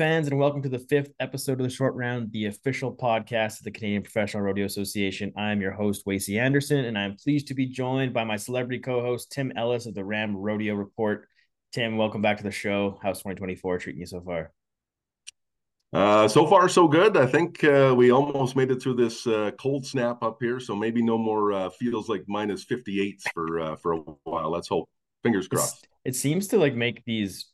fans, and welcome to the fifth episode of the Short Round, the official podcast of the Canadian Professional Rodeo Association. I'm your host, Wacey Anderson, and I'm pleased to be joined by my celebrity co host, Tim Ellis of the Ram Rodeo Report. Tim, welcome back to the show. How's 2024 treating you so far? Uh, so far, so good. I think uh, we almost made it through this uh, cold snap up here, so maybe no more uh, feels like minus 58s for uh, for a while. Let's hope. Fingers crossed. It's, it seems to like make these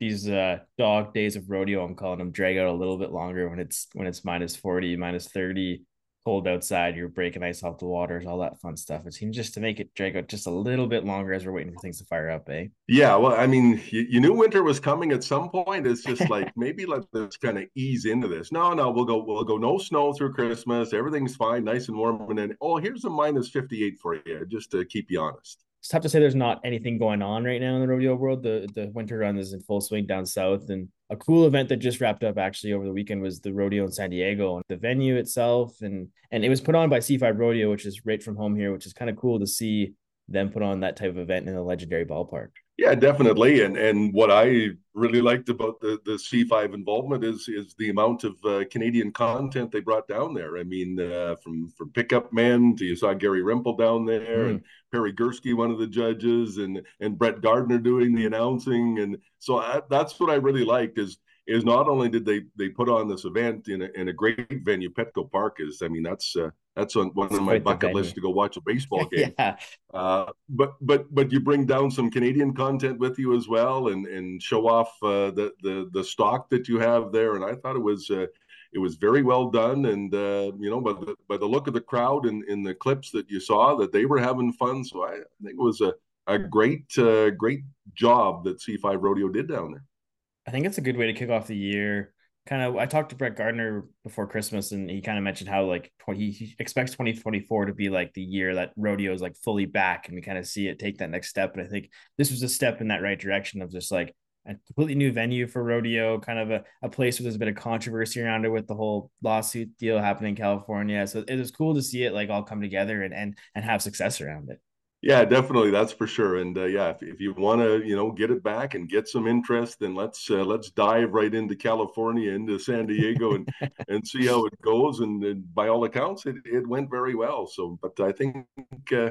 these uh dog days of rodeo i'm calling them drag out a little bit longer when it's when it's minus 40 minus 30 cold outside you're breaking ice off the waters all that fun stuff. It seems just to make it drag out just a little bit longer as we're waiting for things to fire up eh? Yeah well i mean you, you knew winter was coming at some point. It's just like maybe let us kind of ease into this. No no we'll go we'll go no snow through christmas. Everything's fine nice and warm. And then oh here's a minus 58 for you just to keep you honest it's tough to say there's not anything going on right now in the rodeo world. The the winter run is in full swing down south, and a cool event that just wrapped up actually over the weekend was the rodeo in San Diego and the venue itself, and and it was put on by C5 Rodeo, which is right from home here, which is kind of cool to see them put on that type of event in a legendary ballpark. Yeah, definitely. And and what I really liked about the the C5 involvement is is the amount of uh, Canadian content they brought down there. I mean, uh, from from pickup men to you saw Gary Rimple down there, mm. and Perry Gursky, one of the judges, and and Brett Gardner doing the announcing. And so I, that's what I really liked is is not only did they they put on this event in a, in a great venue, Petco Park is. I mean, that's uh, that's on one of my bucket lists to go watch a baseball game. yeah. Uh, but but but you bring down some Canadian content with you as well, and and show off uh, the the the stock that you have there. And I thought it was uh, it was very well done. And uh, you know, by the by the look of the crowd and in the clips that you saw, that they were having fun. So I, I think it was a a great uh, great job that C5 Rodeo did down there. I think it's a good way to kick off the year kind of I talked to Brett Gardner before Christmas and he kind of mentioned how like 20, he expects 2024 to be like the year that rodeo is like fully back and we kind of see it take that next step. And I think this was a step in that right direction of just like a completely new venue for rodeo, kind of a, a place where there's a bit of controversy around it with the whole lawsuit deal happening in California. So it was cool to see it like all come together and and and have success around it. Yeah, definitely, that's for sure. And uh, yeah, if, if you want to, you know, get it back and get some interest, then let's uh, let's dive right into California, into San Diego, and and see how it goes. And, and, by all accounts, it, it went very well. So, but I think uh,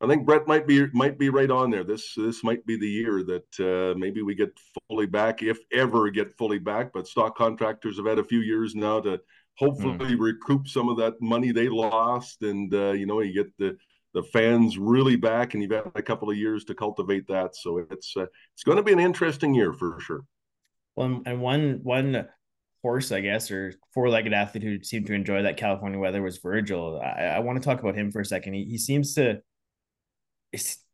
I think Brett might be might be right on there. This this might be the year that uh, maybe we get fully back, if ever get fully back. But stock contractors have had a few years now to hopefully mm. recoup some of that money they lost, and uh, you know, you get the the fans really back, and you've had a couple of years to cultivate that. So it's uh, it's going to be an interesting year for sure. Well, and one one horse, I guess, or four-legged athlete who seemed to enjoy that California weather was Virgil. I, I want to talk about him for a second. He, he seems to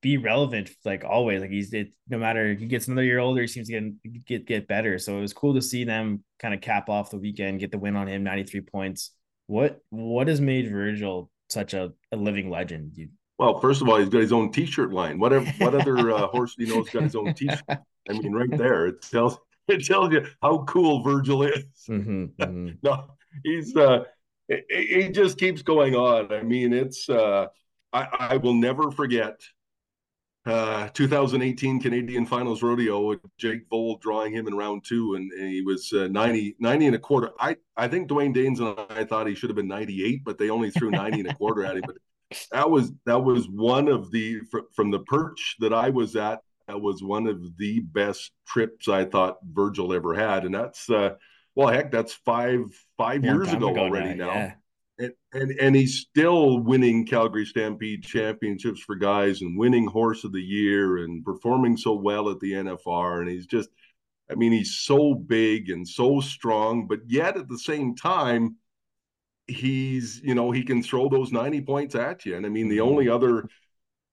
be relevant like always. Like he's it, no matter he gets another year older, he seems to get get get better. So it was cool to see them kind of cap off the weekend, get the win on him, ninety three points. What what has made Virgil such a, a living legend? You... Well, first of all, he's got his own T-shirt line. Whatever, what other uh, horse do you know has got his own T-shirt? I mean, right there, it tells it tells you how cool Virgil is. Mm-hmm, mm-hmm. no, he's uh, he just keeps going on. I mean, it's uh, I, I will never forget uh, 2018 Canadian Finals Rodeo with Jake Vold drawing him in round two, and, and he was uh, 90, 90 and a quarter. I, I think Duane Daines and I thought he should have been 98, but they only threw 90 and a quarter at him. But that was that was one of the from the perch that I was at. That was one of the best trips I thought Virgil ever had, and that's uh, well, heck, that's five five years ago, ago, already now. now. Yeah and, and and he's still winning Calgary Stampede championships for guys and winning horse of the year and performing so well at the NFR and he's just I mean he's so big and so strong but yet at the same time he's you know he can throw those 90 points at you. And I mean the only mm-hmm. other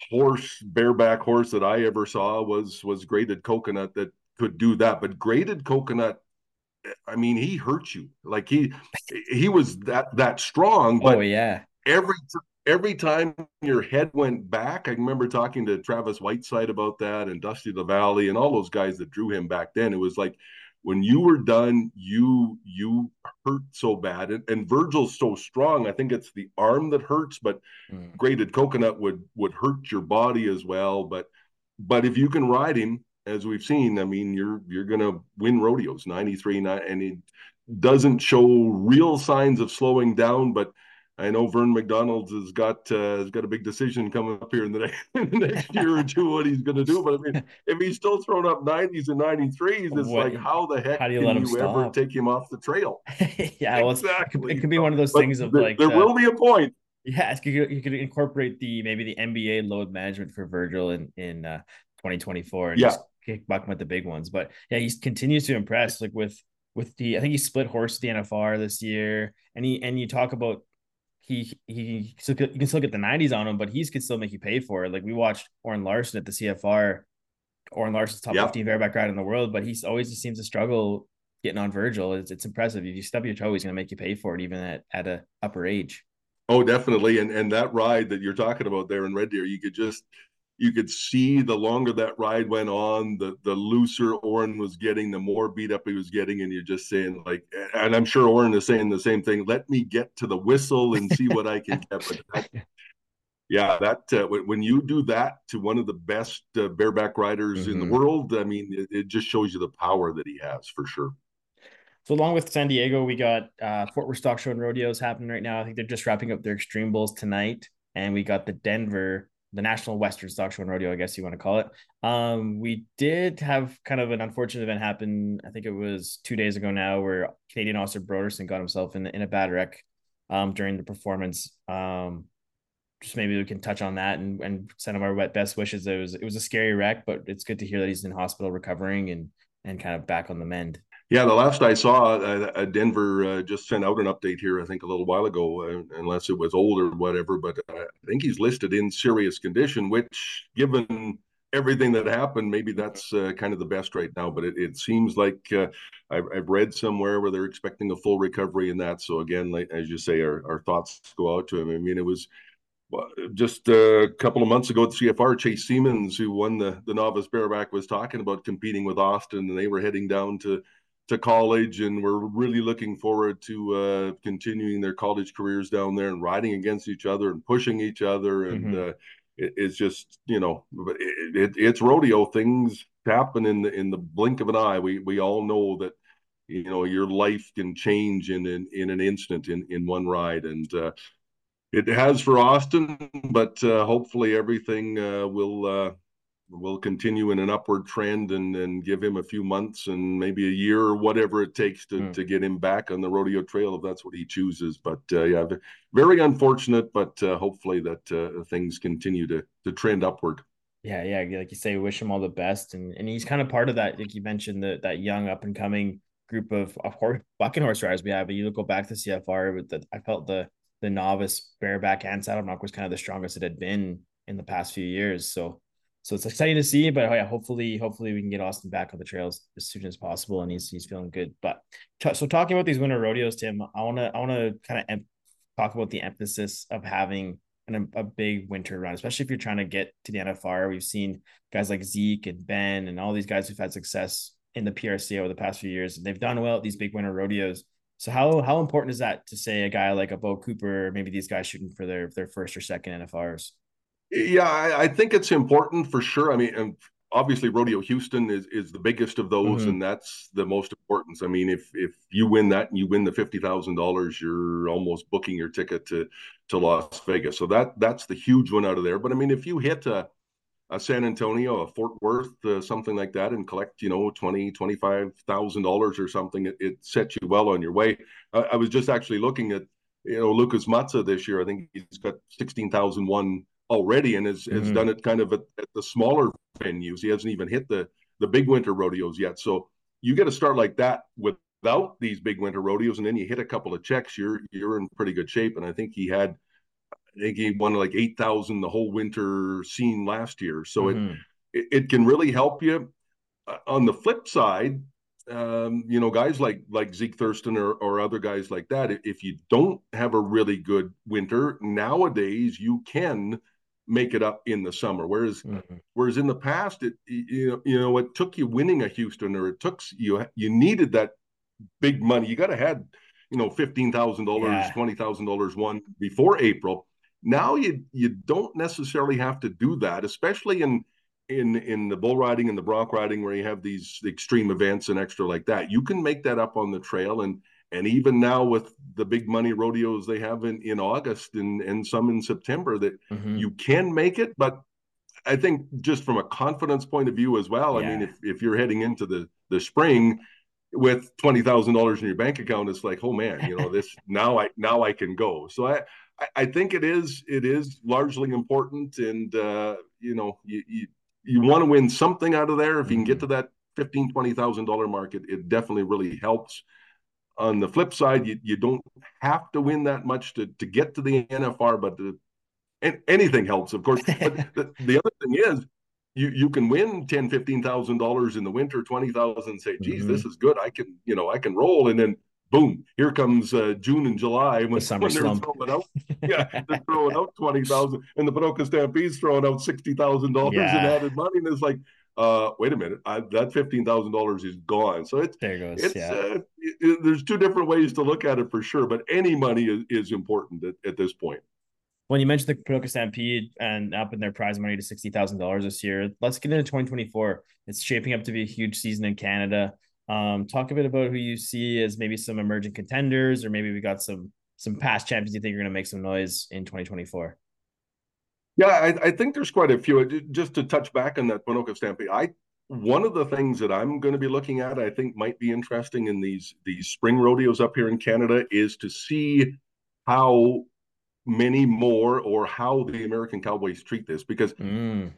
horse bareback horse that I ever saw was was Grated Coconut that could do that. But Grated Coconut I mean, he hurt you. Like he he was that that strong. But oh yeah. Every every time your head went back, I remember talking to Travis Whiteside about that, and Dusty LaValley and all those guys that drew him back then. It was like when you were done, you you hurt so bad, and, and Virgil's so strong. I think it's the arm that hurts, but mm. Grated Coconut would would hurt your body as well. But but if you can ride him as we've seen, I mean, you're you're going to win rodeos 93 nine, and it doesn't show real signs of slowing down, but I know Vern McDonald's has got uh, has got a big decision coming up here in the, next, in the next year or two what he's going to do. But I mean, if he's still throwing up 90s and 93s, it's what, like how the heck how do you can you ever take him off the trail? yeah, well, exactly. It could be one of those but things of there, like there uh, will be a point. Yeah, could, you could incorporate the maybe the NBA load management for Virgil in in uh, 2024 and yeah. just kick back with the big ones. But yeah, he continues to impress. Like with with the I think he split horse the NFR this year, and he and you talk about he he still you can still get the 90s on him, but he's could still make you pay for it. Like we watched Orrin Larson at the CFR. Orrin Larson's top yep. 15 bareback ride in the world, but he's always just seems to struggle getting on Virgil. It's, it's impressive. If you stub your toe, he's going to make you pay for it, even at, at a upper age. Oh, definitely. And and that ride that you're talking about there in Red Deer, you could just you could see the longer that ride went on, the the looser Orrin was getting, the more beat up he was getting, and you're just saying like, and I'm sure Orrin is saying the same thing. Let me get to the whistle and see what I can get. That, yeah, that uh, when you do that to one of the best uh, bareback riders mm-hmm. in the mm-hmm. world, I mean, it, it, just shows you the power that he has for sure. So along with San Diego, we got uh, Fort Worth Stock Show and Rodeos happening right now. I think they're just wrapping up their Extreme Bulls tonight, and we got the Denver the National Western Stock Show and Rodeo, I guess you want to call it. Um, we did have kind of an unfortunate event happen. I think it was two days ago now, where Canadian Austin Broderson got himself in in a bad wreck um, during the performance. Um, just maybe we can touch on that and, and send him our best wishes. It was it was a scary wreck, but it's good to hear that he's in hospital recovering and and kind of back on the mend. Yeah, the last I saw, uh, uh, Denver uh, just sent out an update here, I think a little while ago, uh, unless it was old or whatever. But uh, I think he's listed in serious condition, which, given everything that happened, maybe that's uh, kind of the best right now. But it, it seems like I've, I've, read somewhere where they're expecting a full recovery in that. So again, like, as you say, our, our thoughts go out to him. I mean, it was just a couple of months ago at CFR, Chase Siemens, who won the, the novice bareback, was talking about competing with Austin, and they were heading down to to college, and we're really looking forward to uh, continuing their college careers down there and riding against each other and pushing each other. And mm-hmm. uh, it, it's just you know, it, it, it's rodeo. Things happen in the in the blink of an eye. We we all know that you know your life can change in in, in an instant in in one ride and. Uh, it has for Austin, but uh, hopefully everything uh, will will continue in an upward trend and and give him a few months and maybe a year or whatever it takes to mm. to get him back on the rodeo trail if that's what he chooses. But uh, yeah, very unfortunate, but uh, hopefully that uh, things continue to to trend upward. Yeah, yeah, like you say, wish him all the best, and and he's kind of part of that. Like you mentioned, the, that young up and coming group of of horse, bucking horse riders we have. But you go back to CFR with the, I felt the the novice bareback and saddle knock was kind of the strongest it had been in the past few years. So so it's exciting to see. But oh, yeah, hopefully, hopefully we can get Austin back on the trails as soon as possible, and he's he's feeling good. But so talking about these winter rodeos, Tim, I wanna I wanna kind of em- talk about the emphasis of having an, a big winter run, especially if you're trying to get to the NFR. We've seen guys like Zeke and Ben and all these guys who've had success in the PRC over the past few years, and they've done well at these big winter rodeos. So how how important is that to say a guy like a Beau Cooper, maybe these guys shooting for their their first or second NFRs? Yeah, I, I, think it's important for sure. I mean, obviously, Rodeo Houston is is the biggest of those, mm-hmm. and that's the most important. I mean, if if you win that and you win the fifty thousand dollars, you're almost booking your ticket to to Las Vegas. So that that's the huge one out of there. But I mean, if you hit a a San Antonio, a Fort Worth, uh, something like that, and collect, you know, twenty, twenty-five thousand dollars or something, it, it, sets you well on your way. I, I was just actually looking at, you know, Lucas Matza this year. I think he's got sixteen thousand one already and has, mm-hmm. has done it kind of at, at, the smaller venues. He hasn't even hit the the big winter rodeos yet. So you get to start like that without these big winter rodeos, and then you hit a couple of checks, you're you're in pretty good shape. And I think he had I think he won like eight thousand the whole winter scene last year. So mm-hmm. it, it it can really help you. Uh, on the flip side, um, you know, guys like like Zeke Thurston or, or other guys like that, if you don't have a really good winter nowadays, you can make it up in the summer. Whereas mm-hmm. whereas in the past, it you know you know it took you winning a Houston or it took you you needed that big money. You got to had you know fifteen thousand dollars, twenty thousand dollars one before April. Now you you don't necessarily have to do that, especially in in in the bull riding and the bronc riding where you have these extreme events and extra like that you can make that up on the trail and and even now with the big money rodeos they have in in august and and some in september that mm-hmm. you can make it but i think just from a confidence point of view as well yeah. i mean if, if you're heading into the the spring with twenty thousand dollars in your bank account, it's like, oh man, you know, this now I now I can go. So I I think it is it is largely important, and uh, you know, you, you you want to win something out of there. If you can get to that fifteen twenty thousand dollar market, it definitely really helps. On the flip side, you, you don't have to win that much to, to get to the NFR, but the, and anything helps, of course. But the, the other thing is, you you can win ten fifteen thousand dollars in the winter, twenty thousand. Say, geez, mm-hmm. this is good. I can you know I can roll, and then boom, here comes uh, June and July when, the when they're slump. throwing out, yeah, they're throwing out twenty thousand, and the Ponoka Stampede's throwing out sixty thousand yeah. dollars in added money, and it's like, uh, wait a minute, I, that fifteen thousand dollars is gone. So it's there goes. It's, yeah. Uh, it, there's two different ways to look at it for sure, but any money is, is important at, at this point when you mentioned the Ponoka Stampede and up in their prize money to sixty thousand dollars this year, let's get into twenty twenty four. It's shaping up to be a huge season in Canada. Um, talk a bit about who you see as maybe some emerging contenders, or maybe we got some some past champions you think are going to make some noise in 2024. Yeah, I, I, think there's quite a few. Just to touch back on that Ponoka Stampede, I one of the things that I'm going to be looking at, I think might be interesting in these these spring rodeos up here in Canada, is to see how many more or how the American Cowboys treat this because mm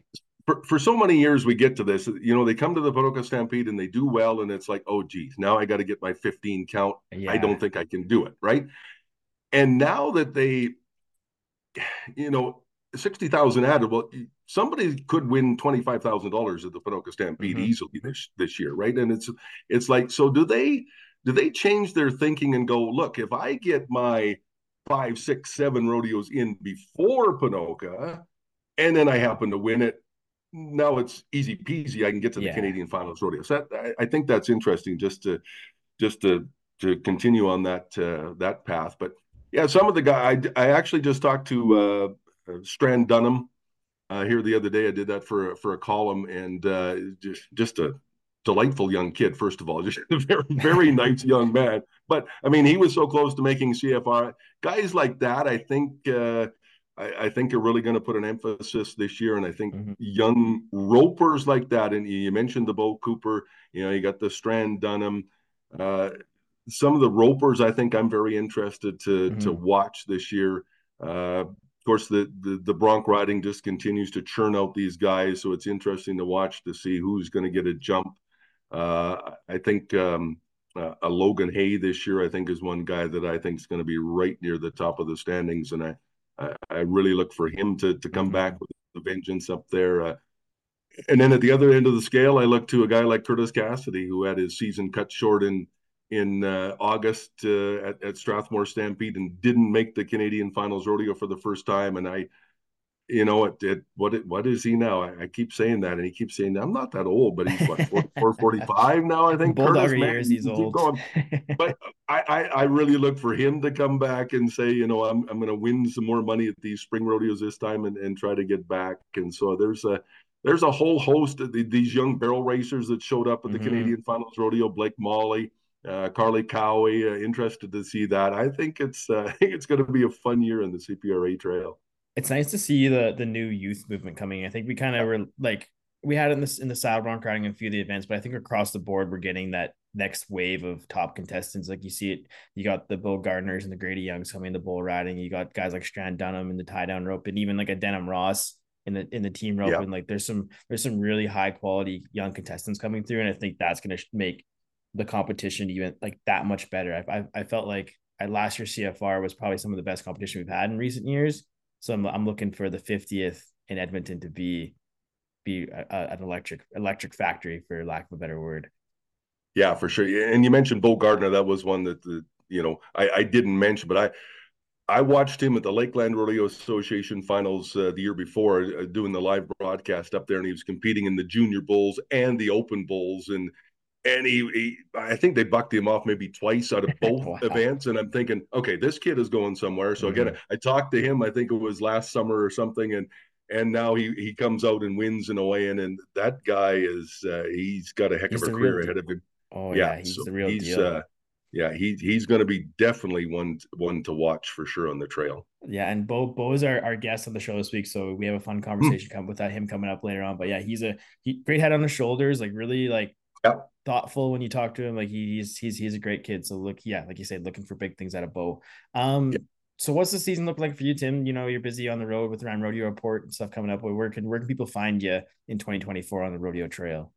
for, for so many years we get to this you know they come to the Ponoka Stampede and they do well and it's like oh geez now I got to get my 15 count yeah. I don't think I can do it right and now that they you know 60,000 added well somebody could win $25,000 at the Ponoka Stampede mm-hmm. easily this this year right and it's it's like so do they do they change their thinking and go look if I get my five six seven rodeos in before Ponoka and then I happen to win it now it's easy peasy. I can get to the yeah. Canadian Finals rodeo. So that, I, I, think that's interesting just to just to to continue on that uh, that path. But yeah, some of the guy I, I actually just talked to uh, Strand Dunham uh, here the other day. I did that for for a column and uh, just just a delightful young kid. First of all, just a very very nice young man. But I mean, he was so close to making CFR. Guys like that, I think uh, I, think are really going to put an emphasis this year. And I think mm-hmm. young ropers like that, and you mentioned the Beau Cooper, you know, you got the Strand Dunham. Uh, some of the ropers, I think I'm very interested to mm-hmm. to watch this year. Uh, course, the, the the bronc riding just continues to churn out these guys, so it's interesting to watch to see who's going to get a jump. Uh, I think um, uh, a Logan Hay this year, I think, is one guy that I think is going to be right near the top of the standings, and I I, I really look for him to to come mm-hmm. back with the vengeance up there. Uh, and then at the other end of the scale, I look to a guy like Curtis Cassidy, who had his season cut short in in uh, August uh, at, at Strathmore Stampede and didn't make the Canadian Finals rodeo for the first time. And I you know, it, it what it, what is he now? I, I, keep saying that, and he keeps saying I'm not that old, but he's what 445 now. I think Bulldog years, he's old. But I, I, I really look for him to come back and say, you know, I'm I'm going to win some more money at these spring rodeos this time and, and try to get back. And so there's a there's a whole host of the, these young barrel racers that showed up at the mm-hmm. Canadian Finals rodeo. Blake Molly. Uh, Carly Cowie, uh, interested to see that. I think it's uh, I think it's going to be a fun year in the CPRA trail it's nice to see the the new youth movement coming. I think we kind of were like we had in this in the saddle bronc riding a few of the events, but I think across the board we're getting that next wave of top contestants. Like you see it, you got the Bill Gardners and the Grady Youngs coming the bull riding. You got guys like Strand Dunham in the tie down rope, and even like a Denham Ross in the in the team rope. Yeah. And like there's some there's some really high quality young contestants coming through, and I think that's gonna make the competition even like that much better. I I, I felt like at last year CFR was probably some of the best competition we've had in recent years. So I'm I'm looking for the 50th in Edmonton to be be a, a, an electric electric factory for lack of a better word. Yeah, for sure. And you mentioned Beau Gardner. That was one that the you know I, I didn't mention, but I I watched him at the Lakeland Rodeo Association finals uh, the year before, uh, doing the live broadcast up there, and he was competing in the junior bulls and the open bulls, and and he, he, I think they bucked him off maybe twice out of both wow. events. And I'm thinking, okay, this kid is going somewhere. So mm-hmm. again, I talked to him. I think it was last summer or something, and and now he he comes out and wins in a way, and and that guy is uh, he's got a heck he's of a career ahead of him. Oh yeah, yeah he's so the real he's, deal. Uh, yeah, he he's going to be definitely one one to watch for sure on the trail. Yeah, and Beau Beau is our, our guest on the show this week, so we have a fun hmm. conversation come with that him coming up later on. But yeah, he's a he, great head on his shoulders, like really like yep. Thoughtful when you talk to him. Like he's he's he's a great kid. So look, yeah, like you said, looking for big things out of Beau. Um, yep. so what's the season look like for you, Tim? You know, you're busy on the road with Ram Rodeo Report and stuff coming up. Where can where can people find you in 2024 on the rodeo trail?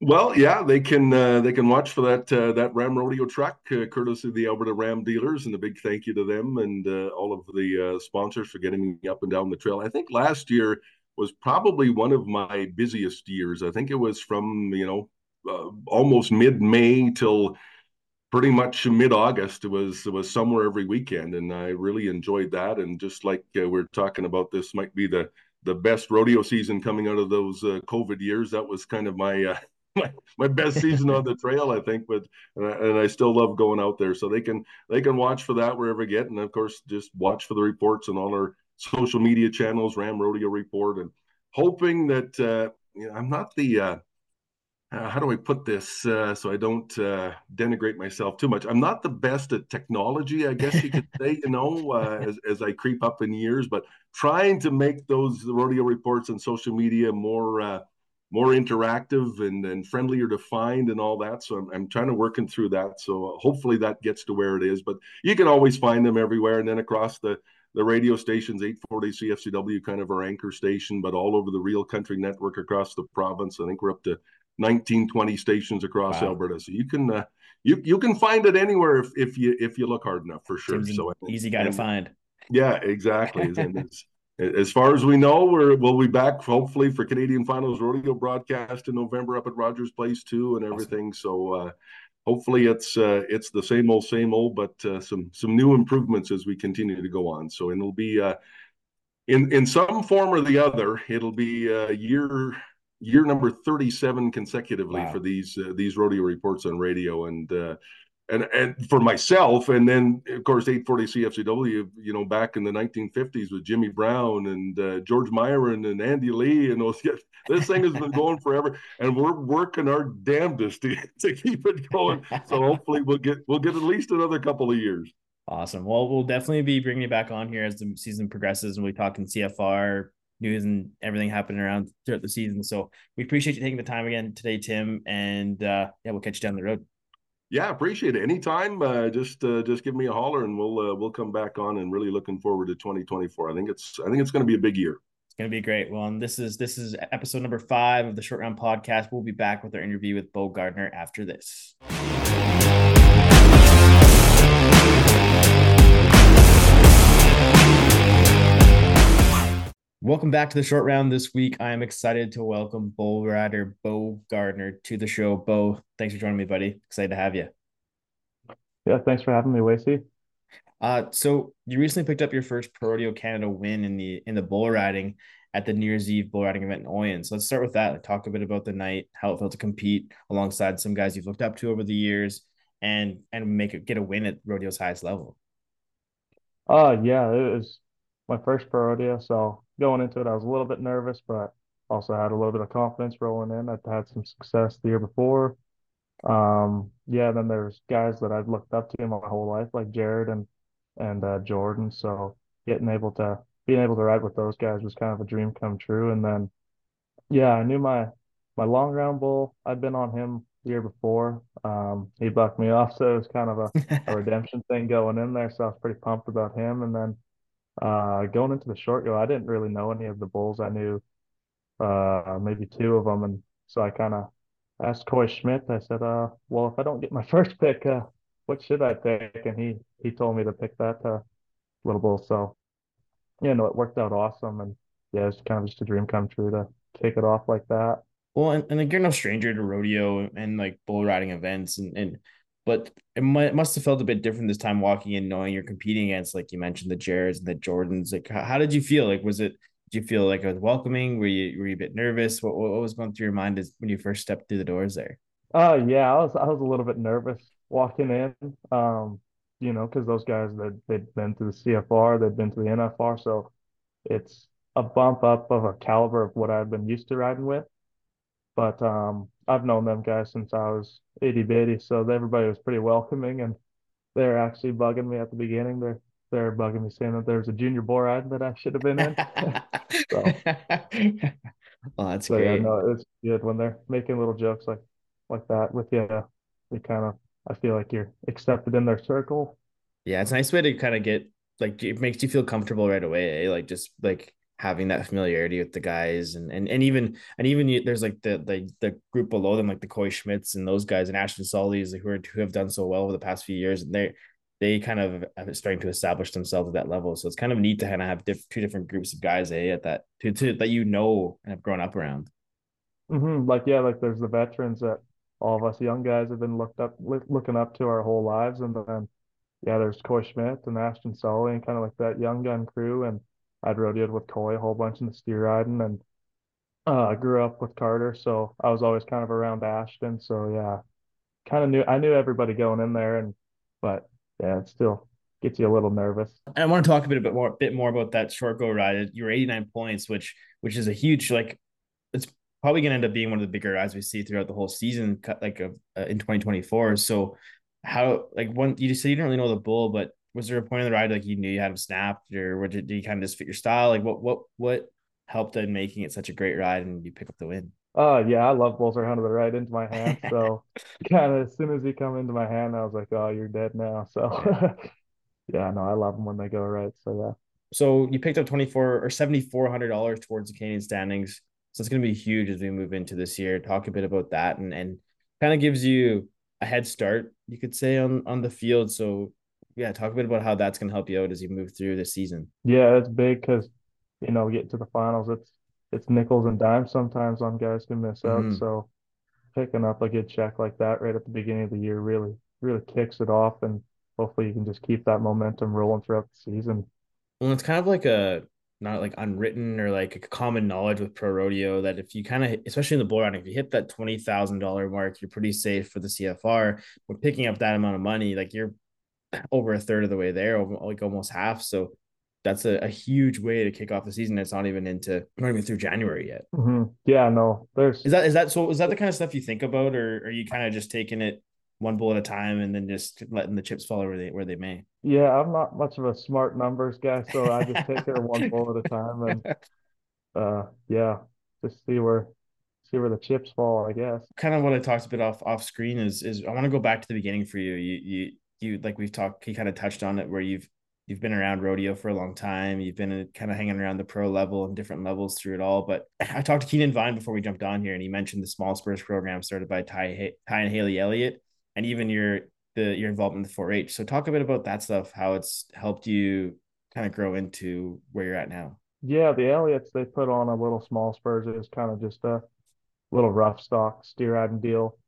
Well, yeah, they can uh, they can watch for that uh, that Ram Rodeo truck, uh, courtesy of the Alberta Ram dealers, and a big thank you to them and uh, all of the uh, sponsors for getting me up and down the trail. I think last year was probably one of my busiest years. I think it was from you know uh, almost mid May till pretty much mid August. It was was somewhere every weekend, and I really enjoyed that. And just like we're talking about, this might be the the best rodeo season coming out of those COVID years. That was kind of my my, my best season on the trail, I think. But and I, and I, still love going out there. So they can they can watch for that wherever get, and of course just watch for the reports on all our social media channels, Ram Rodeo Report, and hoping that uh, you know, I'm not the uh, how do I put this uh, so I don't uh, denigrate myself too much? I'm not the best at technology, I guess you could say, you know, uh, as, as I creep up in years, but trying to make those rodeo reports and social media more uh, more interactive and, and friendlier to find and all that. So I'm, I'm trying to working through that. So hopefully that gets to where it is. But you can always find them everywhere. And then across the the radio stations, 840 CFCW, kind of our anchor station, but all over the Real Country Network across the province. I think we're up to 19, 20 stations across wow. Alberta. So you can uh, you you can find it anywhere if, if you if you look hard enough for sure. so easy guy to find. Yeah, exactly. and as far as we know, we're we'll be back hopefully for Canadian Finals Rodeo broadcast in November up at Rogers Place too, and everything. Awesome. So uh, hopefully it's uh, it's the same old same old, but uh, some some new improvements as we continue to go on. So and it'll be uh, in in some form or the other, it'll be a year year number 37 consecutively wow. for these uh, these rodeo reports on radio and uh, and and for myself, and then of course 840 CFCW, you know, back in the 1950s with Jimmy Brown and uh, George Myron and Andy Lee, and those. This thing has been going forever, and we're working our damnedest to, to keep it going. So hopefully we'll get we'll get at least another couple of years. Awesome. Well, we'll definitely be bringing you back on here as the season progresses, and we talk in CFR news and everything happening around throughout the season. So we appreciate you taking the time again today, Tim, and uh, yeah, we'll catch you down the road. Yeah, appreciate it. Anytime, uh, just uh, just give me a holler, and we'll uh, we'll come back on. And really looking forward to 2024. I think it's I think it's going to be a big year. It's going to be great. Well, and this is this is episode number five of the Short Round Podcast. We'll be back with our interview with Beau Gardner after this. Welcome back to the short round this week. I am excited to welcome bull rider Beau Gardner to the show. Beau, thanks for joining me, buddy. Excited to have you. Yeah, thanks for having me, Wacey. Uh, so you recently picked up your first Pro Rodeo Canada win in the in the bull riding at the New Year's Eve bull riding event in Oyen. So let's start with that. Talk a bit about the night, how it felt to compete alongside some guys you've looked up to over the years, and and make it get a win at rodeo's highest level. Uh yeah, it was my first pro rodeo, so going into it, I was a little bit nervous, but also had a little bit of confidence rolling in. I'd had some success the year before. Um, yeah, then there's guys that I've looked up to my whole life, like Jared and and uh, Jordan. So getting able to being able to ride with those guys was kind of a dream come true. And then, yeah, I knew my my long round bull. I'd been on him the year before. Um, he bucked me off, so it was kind of a, a redemption thing going in there. So I was pretty pumped about him. And then uh, going into the short go, I didn't really know any of the bulls. I knew uh, maybe two of them, and so I kind of asked Coy Schmidt. I said, uh, "Well, if I don't get my first pick, uh, what should I pick?" And he he told me to pick that uh, little bull. So, yeah, no, it worked out awesome, and yeah, it's kind of just a dream come true to kick it off like that. Well, and, and like you're no stranger to rodeo and like bull riding events, and and but it might, must have felt a bit different this time walking in knowing you're competing against like you mentioned the Jareds and the Jordans. Like how, how did you feel? Like was it did you feel like it was welcoming? Were you were you a bit nervous? What, what was going through your mind as when you first stepped through the doors there? Uh yeah I was I was a little bit nervous walking in um you know because those guys that they'd been to the CFR they'd been to the NFR so it's a bump up of a caliber of what I've been used to riding with. But um, I've known them guys since I was itty bitty, so everybody was pretty welcoming, and they're actually bugging me at the beginning. They're they're bugging me saying that there's a junior bull ride that I should have been in. so, oh, that's so, great. Yeah, no, it's good when they're making little jokes like like that with you. They kind of I feel like you're accepted in their circle. Yeah, it's a nice way to kind of get like it makes you feel comfortable right away. Eh? Like just like having that familiarity with the guys and and, and even and even you, there's like the, the the group below them like the Coy Schmidts and those guys and Ashton Sollys who are who have done so well over the past few years and they they kind of are starting to establish themselves at that level so it's kind of neat to kind of have diff- two different groups of guys eh, at that to, to that you know and have grown up around mm-hmm. like yeah like there's the veterans that all of us young guys have been looked up looking up to our whole lives and then yeah there's Coy Schmidt and Ashton Solly and kind of like that young gun crew and I'd rodeoed with Coy a whole bunch in the steer riding and uh, I grew up with Carter, so I was always kind of around Ashton. So yeah, kind of knew I knew everybody going in there, and but yeah, it still gets you a little nervous. And I want to talk a bit, bit more, bit more about that short go ride. You were 89 points, which which is a huge like. It's probably going to end up being one of the bigger rides we see throughout the whole season, like uh, in 2024. So how like one you just said you didn't really know the bull, but was there a point in the ride like you knew you had him snapped, or did, did you kind of just fit your style? Like what what what helped in making it such a great ride and you pick up the win? Uh yeah, I love Bullseye Hunter right into my hand. So kind of as soon as he come into my hand, I was like, oh, you're dead now. So yeah, no, I love them when they go right. So yeah. So you picked up twenty four or seventy four hundred dollars towards the Canadian standings. So it's going to be huge as we move into this year. Talk a bit about that and and kind of gives you a head start, you could say, on on the field. So yeah, talk a bit about how that's going to help you out as you move through the season. Yeah, it's big because you know getting to the finals. It's it's nickels and dimes sometimes on guys who miss out. Mm-hmm. So picking up a good check like that right at the beginning of the year really really kicks it off, and hopefully you can just keep that momentum rolling throughout the season. Well, it's kind of like a not like unwritten or like a common knowledge with pro rodeo that if you kind of especially in the bull riding if you hit that twenty thousand dollar mark you're pretty safe for the CFR. But picking up that amount of money, like you're over a third of the way there, like almost half. So that's a, a huge way to kick off the season. It's not even into not even through January yet. Mm-hmm. Yeah, no, there's is that is that so is that the kind of stuff you think about, or are you kind of just taking it one bull at a time and then just letting the chips fall where they where they may? Yeah, I'm not much of a smart numbers guy, so I just take it one bull at a time and uh yeah, just see where see where the chips fall, I guess. Kind of what I talked a bit off off screen is is I want to go back to the beginning for you. You you you like we've talked he kind of touched on it where you've you've been around rodeo for a long time. You've been uh, kind of hanging around the pro level and different levels through it all but i talked to keenan vine before we jumped on here and he mentioned the small spurs program started by ty, ty and haley elliott and even your the your involvement with 4-h so talk a bit about that stuff how it's helped you kind of grow into where you're at now. Yeah the elliots they put on a little small spurs. Was kind of just a little rough stock steer riding deal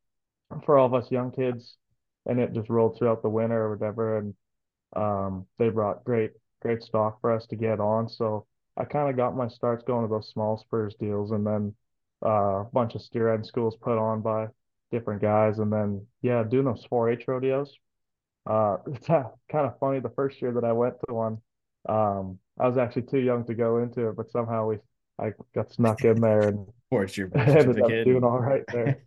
for all of us young kids and it just rolled throughout the winter or whatever. And um, they brought great, great stock for us to get on. So I kind of got my starts going to those small spurs deals, and then uh, a bunch of steer riding schools put on by different guys, and then yeah, doing those 4-H rodeos. Uh, it's kind of funny. The first year that I went to one, um, I was actually too young to go into it, but somehow we I got snuck in there and of course, your ended up doing all right there.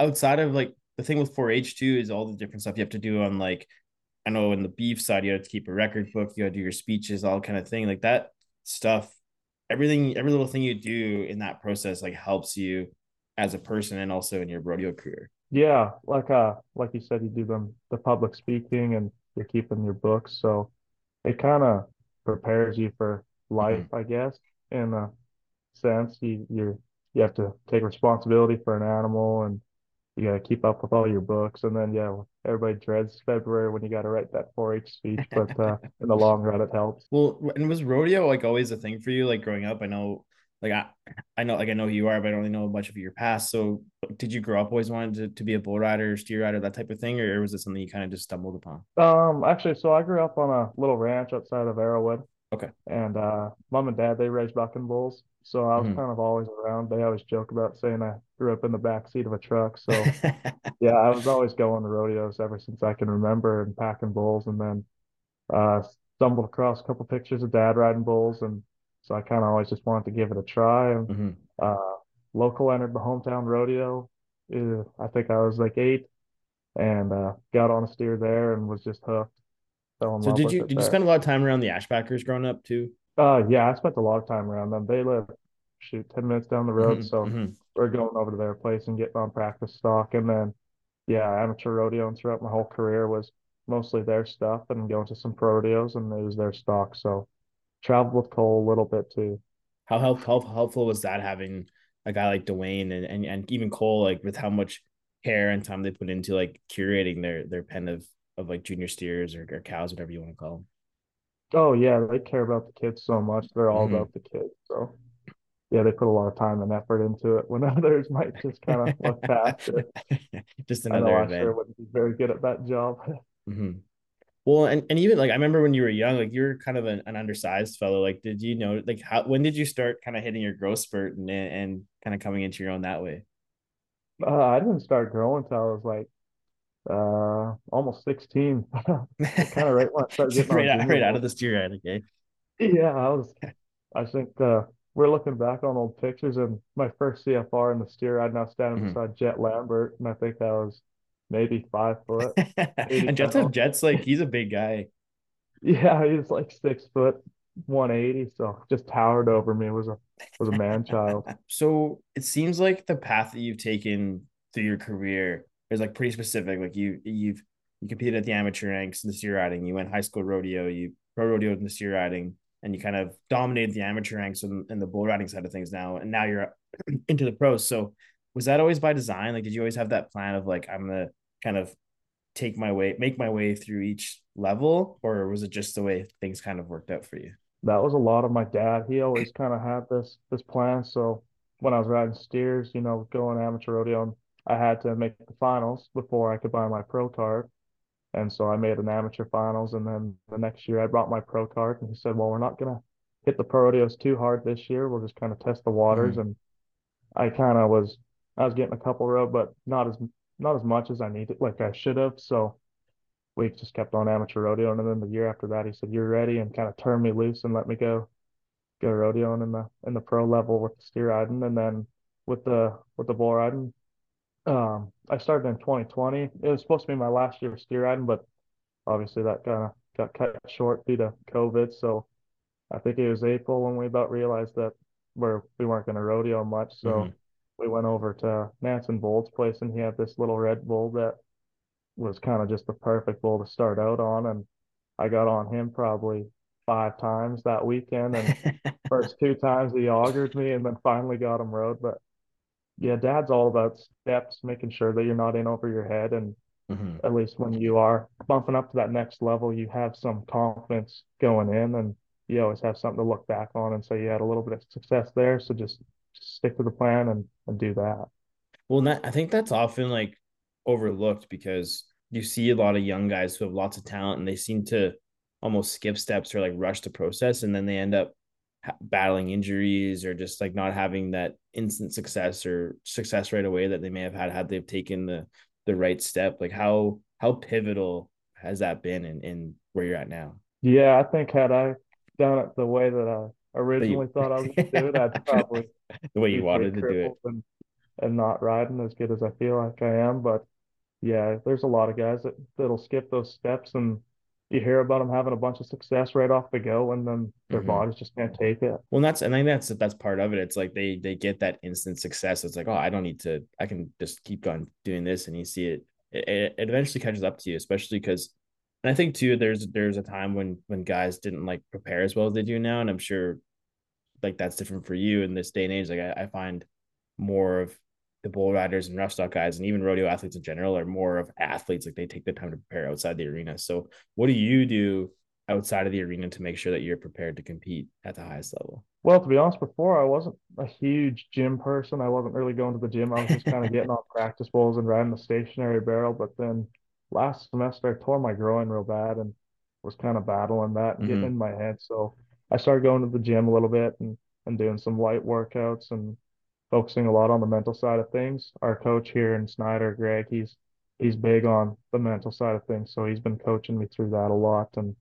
Outside of like the thing with 4-H too is all the different stuff you have to do on like I know in the beef side you have to keep a record book, you got to do your speeches, all kind of thing like that stuff. Everything, every little thing you do in that process like helps you as a person and also in your rodeo career. Yeah, like uh, like you said, you do them the public speaking and you're keeping your books, so it kind of prepares you for life, mm-hmm. I guess, in a sense. You you you have to take responsibility for an animal and you got to keep up with all your books. And then yeah everybody dreads february when you got to write that 4-h speech but uh, in the long run it helps. Well and was rodeo like always a thing for you like growing up? I know like i i know like i know who you are but i don't really know much of your past. So did you grow up always wanted to, to be a bull rider steer rider that type of thing? Or was it something you kind of just stumbled upon? Um actually so i grew up on a little ranch outside of arrowwood okay and uh mom and dad they raised bucking bulls so I was mm-hmm. kind of always around. They always joke about saying I grew up in the back seat of a truck. So yeah, I was always going to rodeos ever since I can remember and packing bulls. And then uh, stumbled across a couple pictures of dad riding bulls and So I kind of always just wanted to give it a try. And mm-hmm. uh, local entered the hometown rodeo. Uh, I think I was like eight, and uh, got on a steer there and was just hooked. So did you did there. you spend a lot of time around the Ashbackers growing up too? Uh, yeah, I spent a lot of time around them. They live shoot ten minutes down the road, mm-hmm, so mm-hmm. we're going over to their place and getting on practice stock, and then yeah, amateur rodeo and throughout my whole career was mostly their stuff and going to some pro rodeos and it was their stock. So traveled with Cole a little bit too. How helpful helpful was that having a guy like Dwayne and, and and even Cole like with how much care and time they put into like curating their their pen of of like junior steers or, or cows, whatever you want to call them. Oh yeah, they care about the kids so much. They're all mm-hmm. about the kids. So yeah, they put a lot of time and effort into it when others might just kind of look past it. just another I event. I sure wouldn't be very good at that job. Mm-hmm. Well, and, and even like I remember when you were young, like you were kind of an, an undersized fellow. Like, did you know like how when did you start kind of hitting your growth spurt and and kind of coming into your own that way? Uh, I didn't start growing until I was like uh almost 16 kind of right when I started getting right, out, right out of the steer head, okay yeah I was I think uh we're looking back on old pictures and my first CFR in the steer I'd now standing mm-hmm. beside Jet Lambert and I think that was maybe five foot. and Jets have Jets like he's a big guy. Yeah, he's like six foot, one eighty. So just towered over me. Was a was a man child. So it seems like the path that you've taken through your career is like pretty specific. Like you you've you competed at the amateur ranks in the steer riding. You went high school rodeo. You pro rodeo in the steer riding, and you kind of dominated the amateur ranks and, in the bull riding side of things now. And now you're into the pros. So was that always by design? Like, did you always have that plan of like I'm gonna kind of take my way, make my way through each level, or was it just the way things kind of worked out for you? That was a lot of my dad. He always kind of had this this plan. So when I was riding steers, you know, going amateur rodeo, I had to make the finals before I could buy my pro card. And so I made an amateur finals, and then the next year I brought my pro card, and he said, "Well, we're not gonna hit the pro rodeos too hard this year. We'll just kind of test the waters." Mm-hmm. And I kind of was, I was getting a couple row, but not as not as much as I needed, like I should have. So we just kept on amateur rodeo, and then the year after that, he said, "You're ready," and kind of turned me loose and let me go go rodeoing in the in the pro level with the steer riding, and then with the with the bull riding. Um, I started in 2020. It was supposed to be my last year of steer riding, but obviously that kind of got cut short due to COVID. So I think it was April when we about realized that we're we weren't going to rodeo much. So mm-hmm we went over to Nansen Bold's place and he had this little red bull that was kind of just the perfect bull to start out on. And I got on him probably five times that weekend. And first two times he augured me and then finally got him rode. But yeah, dad's all about steps, making sure that you're not in over your head. And mm-hmm. at least when you are bumping up to that next level, you have some confidence going in and you always have something to look back on and say you had a little bit of success there. So just stick to the plan and, and do that. Well, that, I think that's often like overlooked because you see a lot of young guys who have lots of talent and they seem to almost skip steps or like rush the process and then they end up battling injuries or just like not having that instant success or success right away that they may have had had they've taken the the right step like how how pivotal has that been in in where you're at now yeah i think had i done it the way that i originally you, thought i was going to do it i'd probably the way you wanted to do it and, and not riding as good as I feel like I am. But yeah, there's a lot of guys that that'll skip those steps and you hear about them having a bunch of success right off the go and then their mm-hmm. bodies just can't take it. Well, that's and I think that's that's part of it. It's like they they get that instant success. It's like, oh, I don't need to I can just keep on doing this and you see it it, it eventually catches up to you, especially because and I think too there's there's a time when when guys didn't like prepare as well as they do now. And I'm sure like that's different for you in this day and age. Like I, I find more of the bull riders and rough stock guys and even rodeo athletes in general are more of athletes. Like they take the time to prepare outside the arena. So what do you do outside of the arena to make sure that you're prepared to compete at the highest level? Well, to be honest, before I wasn't a huge gym person. I wasn't really going to the gym. I was just kind of getting on practice bulls and riding the stationary barrel. But then last semester, I tore my groin real bad and was kind of battling that and mm-hmm. getting in my head. So I started going to the gym a little bit and, and doing some light workouts and focusing a lot on the mental side of things. Our coach here in Snyder, Greg, he's he's big on the mental side of things. So he's been coaching me through that a lot. And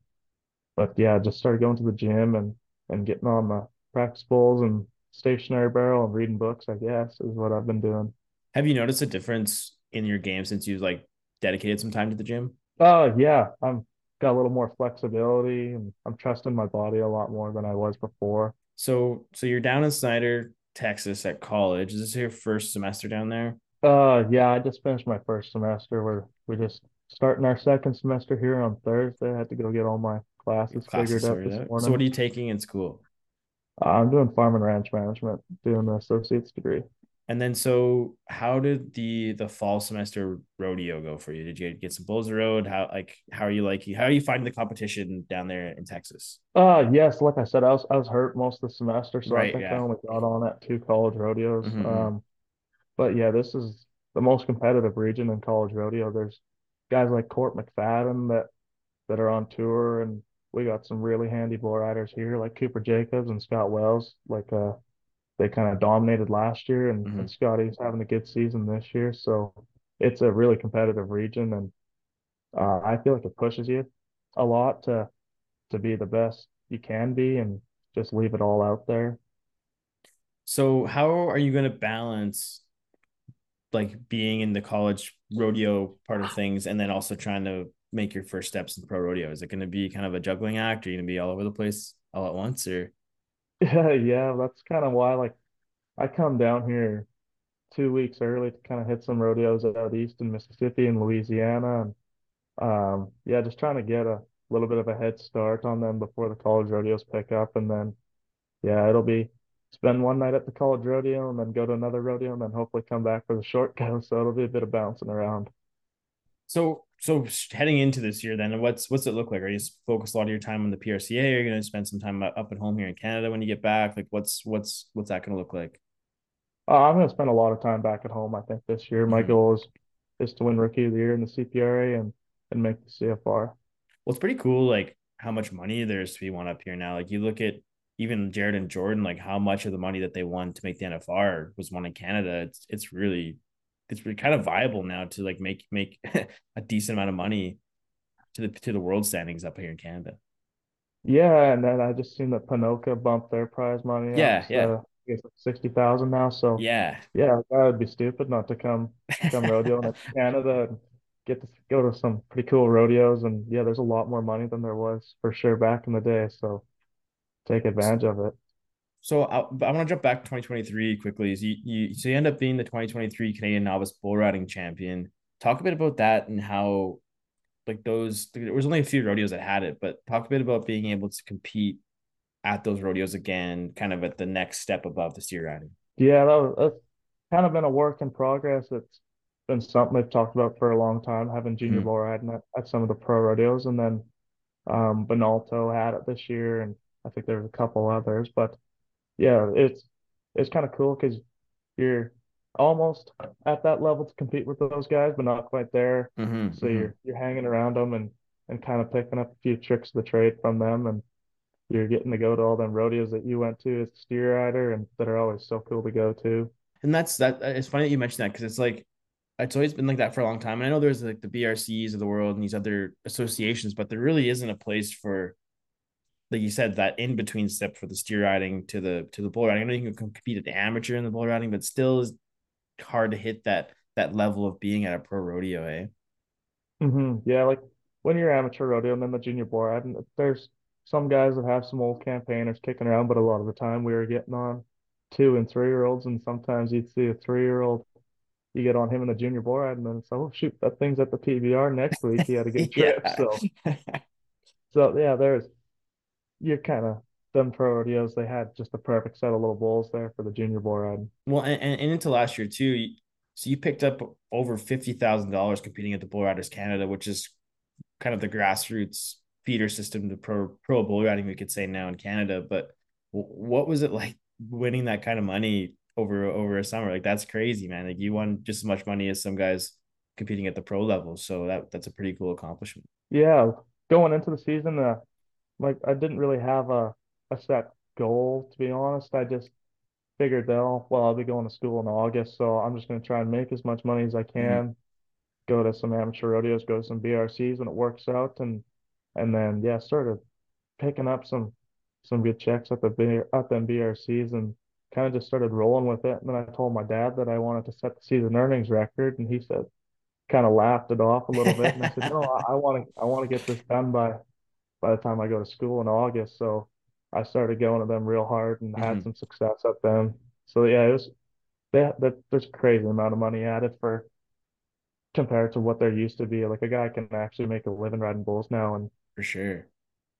but yeah, just started going to the gym and and getting on the practice bowls and stationary barrel and reading books, I guess, is what I've been doing. Have you noticed a difference in your game since you've like dedicated some time to the gym? Oh uh, yeah, I'm got a little more flexibility and I'm trusting my body a lot more than I was before. So so you're down in Snyder, Texas at college. Is this your first semester down there? Uh yeah, I just finished my first semester. We're we're just starting our second semester here on Thursday. I had to go get all my classes, classes figured out this morning. So what are you taking in school? Uh, I'm doing farm and ranch management, doing the associate's degree. And then, so how did the the fall semester rodeo go for you? Did you get some bulls road? How like how are you like how are you finding the competition down there in Texas? Uh yes, like I said, I was I was hurt most of the semester, so right, I think yeah. I only got on at two college rodeos. Mm-hmm. mm-hmm. Um, but yeah, this is the most competitive region in college rodeo. There's guys like Cort McFadden that that are on tour, and we got some really handy bull riders here, like Cooper Jacobs and Scott Wells. Like uh, they kind of dominated last year, and, mm-hmm. and Scotty's having a good season this year. So it's a really competitive region, and uh, I feel like it pushes you a lot to to be the best you can be, and just leave it all out there. So how are you going to balance like being in the college rodeo part of things and then also trying to make your first steps in pro rodeo? Is it going to be kind of a juggling act? Are you going to be all over the place all at once or? Yeah, yeah, that's kind of why like I come down here two weeks early to kind of hit some rodeos out east in Mississippi and Louisiana. And um, yeah, just trying to get a little bit of a head start on them before the college rodeos pick up. And then, yeah, it'll be spend one night at the college rodeo and then go to another rodeo and then hopefully come back for the short go. So it'll be a bit of bouncing around. So, so heading into this year, then what's what's it look like? Are you focused a lot of your time on the PRCA? Are you going to spend some time up at home here in Canada when you get back? Like, what's what's what's that going to look like? Uh, I'm going to spend a lot of time back at home. I think this year, my mm-hmm. goal is is to win Rookie of the Year in the CPRA and and make the CFR. Well, it's pretty cool, like how much money there's to be won up here now. Like you look at even Jared and Jordan, like how much of the money that they won to make the NFR was won in Canada. It's it's really it's really kind of viable now to like make make a decent amount of money to the to the world standings up here in Canada. Yeah, and then I just seen that Ponoka bumped their prize money. Yeah, yeah. Uh, I guess like sixty thousand now. So yeah, yeah, that would be stupid not to come come rodeo in Canada and get to go to some pretty cool rodeos. And yeah, there's a lot more money than there was for sure back in the day. So take advantage of it. So I, I want to jump back to 2023 quickly. So you, you so you end up being the 2023 Canadian Novice Bull Riding Champion. Talk a bit about that and how, like those. There was only a few rodeos that had it, but talk a bit about being able to compete at those rodeos again, kind of at the next step above the steer riding. Yeah, that was, that's kind of been a work in progress. It's been something I've talked about for a long time, having junior mm-hmm. bull riding at, at some of the pro rodeos, and then um, Benalto had it this year, and I think there's a couple others, but yeah, it's it's kind of cool because you're almost at that level to compete with those guys, but not quite there. Mm-hmm, so mm-hmm. you're you're hanging around them and and kind of picking up a few tricks of the trade from them, and you're getting to go to all them rodeos that you went to as a steer rider, and that are always so cool to go to. And that's that. It's funny that you mentioned that because it's like it's always been like that for a long time. And I know there's like the BRCs of the world and these other associations, but there really isn't a place for like you said, that in between step for the steer riding to the to the bull riding. I know you can compete at the amateur in the bull riding, but still is hard to hit that that level of being at a pro rodeo, eh? Mm-hmm. Yeah, like when you're amateur rodeo and then the junior bull riding, there's some guys that have some old campaigners kicking around, but a lot of the time we were getting on two and three year olds, and sometimes you'd see a three year old. You get on him in the junior bull ride, and then it's oh shoot, that thing's at the PBR next week. He had a good trip, so so yeah, there's you're kind of them pro rodeos. They had just the perfect set of little bulls there for the junior bull riding. Well, and, and into last year too. So you picked up over fifty thousand dollars competing at the Bull Riders Canada, which is kind of the grassroots feeder system to pro pro bull riding. We could say now in Canada, but what was it like winning that kind of money over over a summer? Like that's crazy, man. Like you won just as much money as some guys competing at the pro level. So that that's a pretty cool accomplishment. Yeah, going into the season, uh, like I didn't really have a a set goal to be honest. I just figured that oh, well I'll be going to school in August, so I'm just going to try and make as much money as I mm-hmm. can. Mm-hmm. Go to some amateur rodeos, go to some BRCs when it works out, and and then yeah, started picking up some some good checks at the at the BRCs and kind of just started rolling with it. And then I told my dad that I wanted to set the season earnings record, and he said, kind of laughed it off a little bit. And I said, no, I want to I want to get this done by by the time I go to school in August. So I started going to them real hard and mm-hmm. had some success at them. So yeah, it was that that there's a crazy amount of money added for compared to what there used to be. Like a guy can actually make a living riding bulls now, and for sure.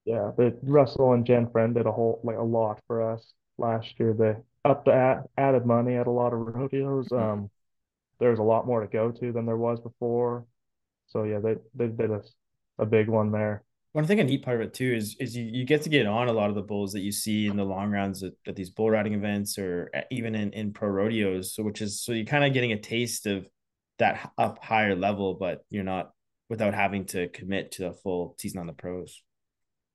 Yeah, but Russell and Jen Friend did a whole like a lot for us last year. They up the add, added money at a lot of rodeos. Mm-hmm. Um, there's a lot more to go to than there was before. So yeah, they they did a, a big one there. One thing a neat part of it too is is you, you get to get on a lot of the bulls that you see in the long rounds at, at these bull riding events or even in, in pro rodeos. So which is so you're kind of getting a taste of that up higher level, but you're not without having to commit to a full season on the pros.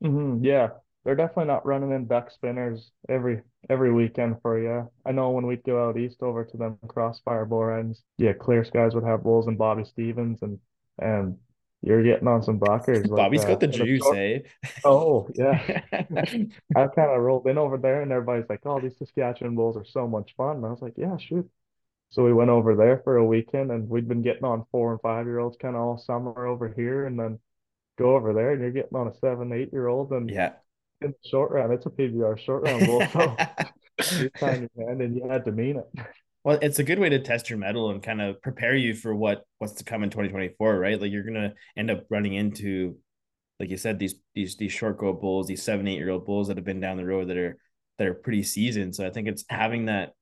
Mm-hmm, yeah, they're definitely not running in duck spinners every every weekend for you. I know when we'd go out east over to them crossfire bull ridings, yeah, Clear Skies would have bulls and Bobby Stevens and and you're getting on some buckers. Bobby's like, got the juice, eh? Oh, yeah. I kind of rolled in over there and everybody's like, oh, these Saskatchewan bulls are so much fun. And I was like, yeah, shoot. So we went over there for a weekend and we'd been getting on four and five year olds kind of all summer over here and then go over there and you're getting on a seven, eight year old and yeah. In the short round, it's a PBR short round bull. So you kind your hand and you had to mean it. Well, it's a good way to test your mettle and kind of prepare you for what what's to come in 2024, right? Like you're gonna end up running into, like you said, these these these short go bulls, these seven, eight year old bulls that have been down the road that are that are pretty seasoned. So I think it's having that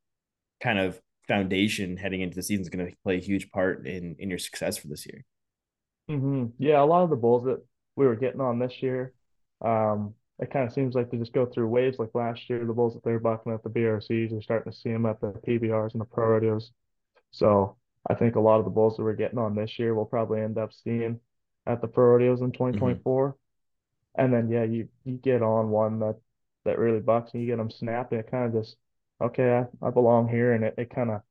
kind of foundation heading into the season is going to play a huge part in in your success for this year. Mm-hmm. Yeah, a lot of the bulls that we were getting on this year, um, it kind of seems like they just go through waves. Like last year, the bulls that they're bucking at the BRCs, you're starting to see them at the PBRs and the pro rodeos. So I think a lot of the bulls that we're getting on this year will probably end up seeing at the pro rodeos in 2024. Mm-hmm. And then yeah, you you get on one that that really bucks and you get them snapping. It kind of just okay, I, I belong here, and it, it kind of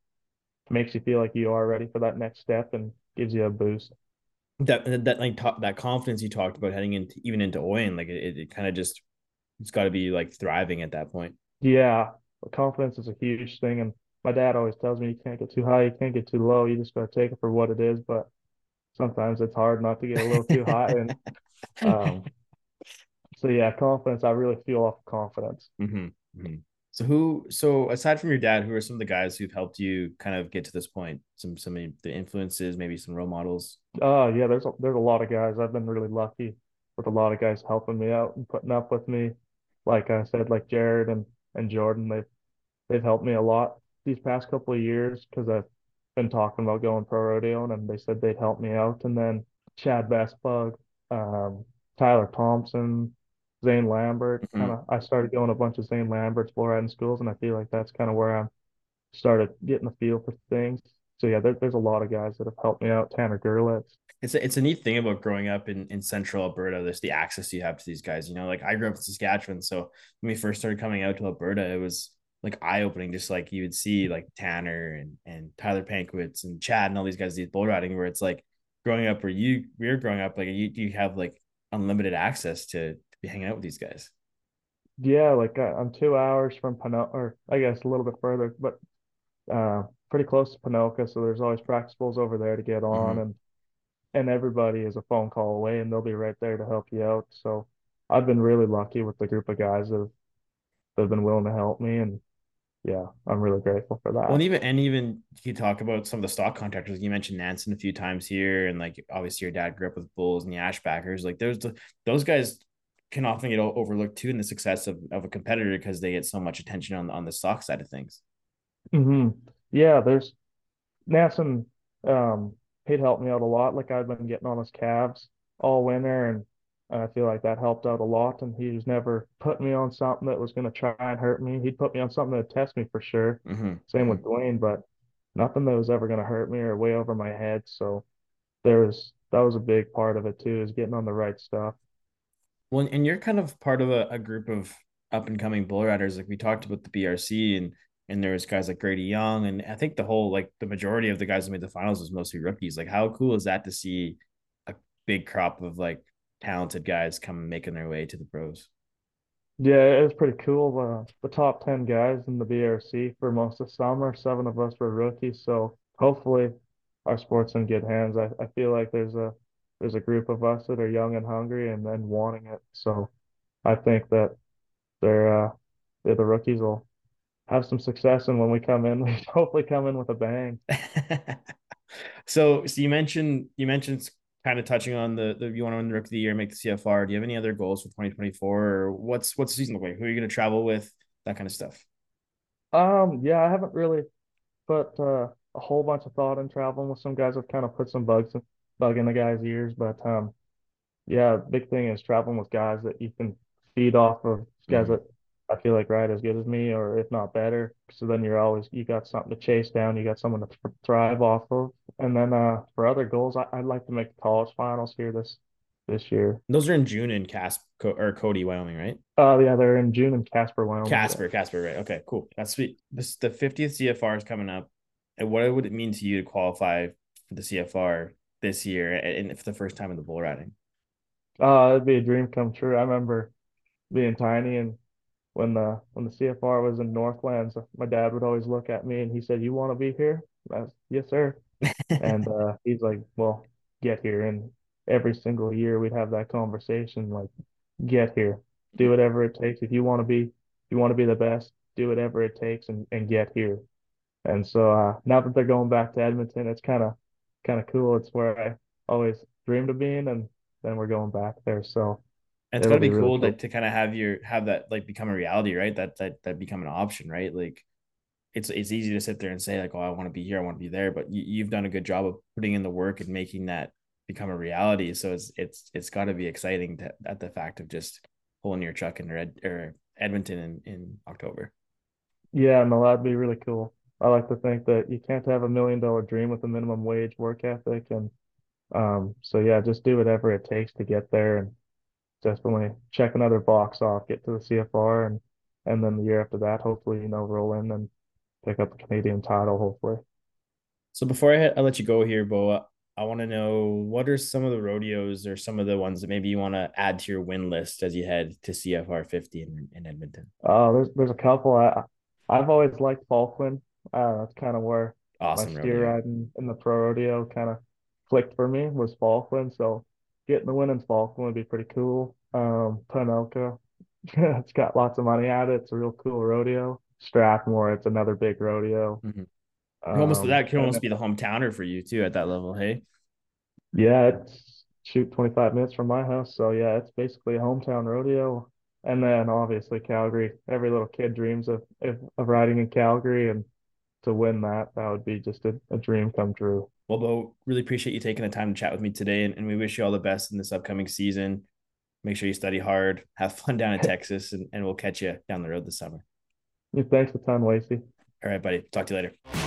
makes you feel like you are ready for that next step and gives you a boost that that like talk, that confidence you talked about heading into even into Oyen, like it, it kind of just it's got to be like thriving at that point. Yeah, confidence is a huge thing, and my dad always tells me you can't get too high, you can't get too low. You just got to take it for what it is. But sometimes it's hard not to get a little too high, and um, so yeah, confidence. I really feel off confidence. Mm-hmm. Mm-hmm. So who so aside from your dad, who are some of the guys who've helped you kind of get to this point? Some some of the influences, maybe some role models. Uh yeah, there's a, there's a lot of guys. I've been really lucky with a lot of guys helping me out and putting up with me. Like I said, like Jared and and Jordan, they've they've helped me a lot these past couple of years because I've been talking about going pro rodeo and they said they'd help me out. And then Chad Besplug, um, Tyler Thompson, Zane Lambert. Mm-hmm. Kind of, I started going a bunch of Zane Lambert's bull riding schools, and I feel like that's kind of where I started getting the feel for things. So yeah, there, there's a lot of guys that have helped me out. Tanner Girletz. It's a, it's a neat thing about growing up in, in central Alberta. There's the access you have to these guys. You know, like I grew up in Saskatchewan, so when we first started coming out to Alberta, it was like eye opening. Just like you would see like Tanner and and Tyler Pankewitz and Chad and all these guys these bull riding, where it's like growing up where you we are growing up, like you you have like unlimited access to be hanging out with these guys. Yeah, like uh, I'm two hours from Ponoka, or I guess a little bit further, but uh, pretty close to Ponoka. So there's always practice bulls over there to get on, mm-hmm. and and everybody is a phone call away, and they'll be right there to help you out. So I've been really lucky with the group of guys that have, that have been willing to help me, and yeah, I'm really grateful for that. Well, and even and even you talk about some of the stock contractors. You mentioned Nansen a few times here, and like obviously your dad grew up with bulls and the Ashbackers. Like there's the, those guys can often get overlooked too in the success of, of a competitor because they get so much attention on on the stock side of things. Mm-hmm. Yeah, there's Nansen. Um, he'd helped me out a lot. Like I've been getting on his calves all winter, and I feel like that helped out a lot. And he was never putting me on something that was going to try and hurt me. He'd put me on something that test me for sure. Mm-hmm. Same with Duane, but nothing that was ever going to hurt me or way over my head. So there was that was a big part of it too, is getting on the right stuff. Well, and you're kind of part of a, a group of up and coming bull riders. Like we talked about the BRC and and there's guys like Grady Young. And I think the whole like the majority of the guys that made the finals was mostly rookies. Like how cool is that to see a big crop of like talented guys come making their way to the pros? Yeah, it was pretty cool. Uh, the top 10 guys in the BRC for most of summer, seven of us were rookies. So hopefully our sport's in good hands. I, I feel like there's a there's a group of us that are young and hungry and, then wanting it. So I think that they're uh, they're the rookies will have some success and when we come in, we hopefully come in with a bang. so so you mentioned you mentioned kind of touching on the, the you want to win the rookie of the year, make the CFR. Do you have any other goals for 2024 or what's what's the season look like? Who are you going to travel with? That kind of stuff. Um, yeah, I haven't really put uh, a whole bunch of thought in traveling with some guys. I've kind of put some bugs bug in the guys' ears, but um, yeah, big thing is traveling with guys that you can feed off of guys mm-hmm. that I feel like ride as good as me, or if not better. So then you're always you got something to chase down, you got someone to thrive off of. And then uh, for other goals, I, would like to make the college finals here this this year. Those are in June in Casper or Cody, Wyoming, right? Oh uh, yeah, they're in June in Casper, Wyoming. Casper, Casper, right? Okay, cool. That's sweet. This the 50th CFR is coming up. And what would it mean to you to qualify for the CFR this year and for the first time in the bull riding? Uh, it'd be a dream come true. I remember being tiny and when the when the CFR was in Northlands, my dad would always look at me and he said, "You want to be here?" I was, "Yes, sir." and uh, he's like, "Well, get here." And every single year we'd have that conversation, like, "Get here, do whatever it takes. If you want to be, if you want to be the best, do whatever it takes, and and get here." And so uh, now that they're going back to Edmonton, it's kind of kind of cool. It's where I always dreamed of being, and then we're going back there. So and it's gotta be, be cool, really cool. to, to kind of have your have that like become a reality, right? That that that become an option, right? Like it's it's easy to sit there and say like, oh, I want to be here, I want to be there, but you, you've done a good job of putting in the work and making that become a reality. So it's it's it's got to be exciting to, at the fact of just pulling your truck in Red or Edmonton in, in October. Yeah, no, that'd be really cool. I like to think that you can't have a million dollar dream with a minimum wage work ethic, and um, so yeah, just do whatever it takes to get there and definitely check another box off, get to the CFR, and and then the year after that, hopefully, you know, roll in and pick up the Canadian title, hopefully. So before I, I let you go here, Beau, I want to know what are some of the rodeos or some of the ones that maybe you want to add to your win list as you head to CFR 50 in, in Edmonton? Oh, there's there's a couple. I I've always liked Falkland. Uh, that's kind of where awesome my steer rodeo. riding in the pro rodeo kind of clicked for me was Falkland. So getting the win in Falkland would be pretty cool. Um, Ponoka, it's got lots of money at it. It's a real cool rodeo. Strathmore, it's another big rodeo. Mm-hmm. Um, almost that could almost be the hometowner for you too at that level. Hey. Yeah, it's shoot 25 minutes from my house. So yeah, it's basically a hometown rodeo. And then obviously Calgary. Every little kid dreams of of, of riding in Calgary, and to win that, that would be just a, a dream come true. Well, Beau, really appreciate you taking the time to chat with me today, and, and we wish you all the best in this upcoming season. Make sure you study hard, have fun down in Texas, and, and we'll catch you down the road this summer. Yeah, thanks a ton, Wacey. All right, buddy. Talk to you later.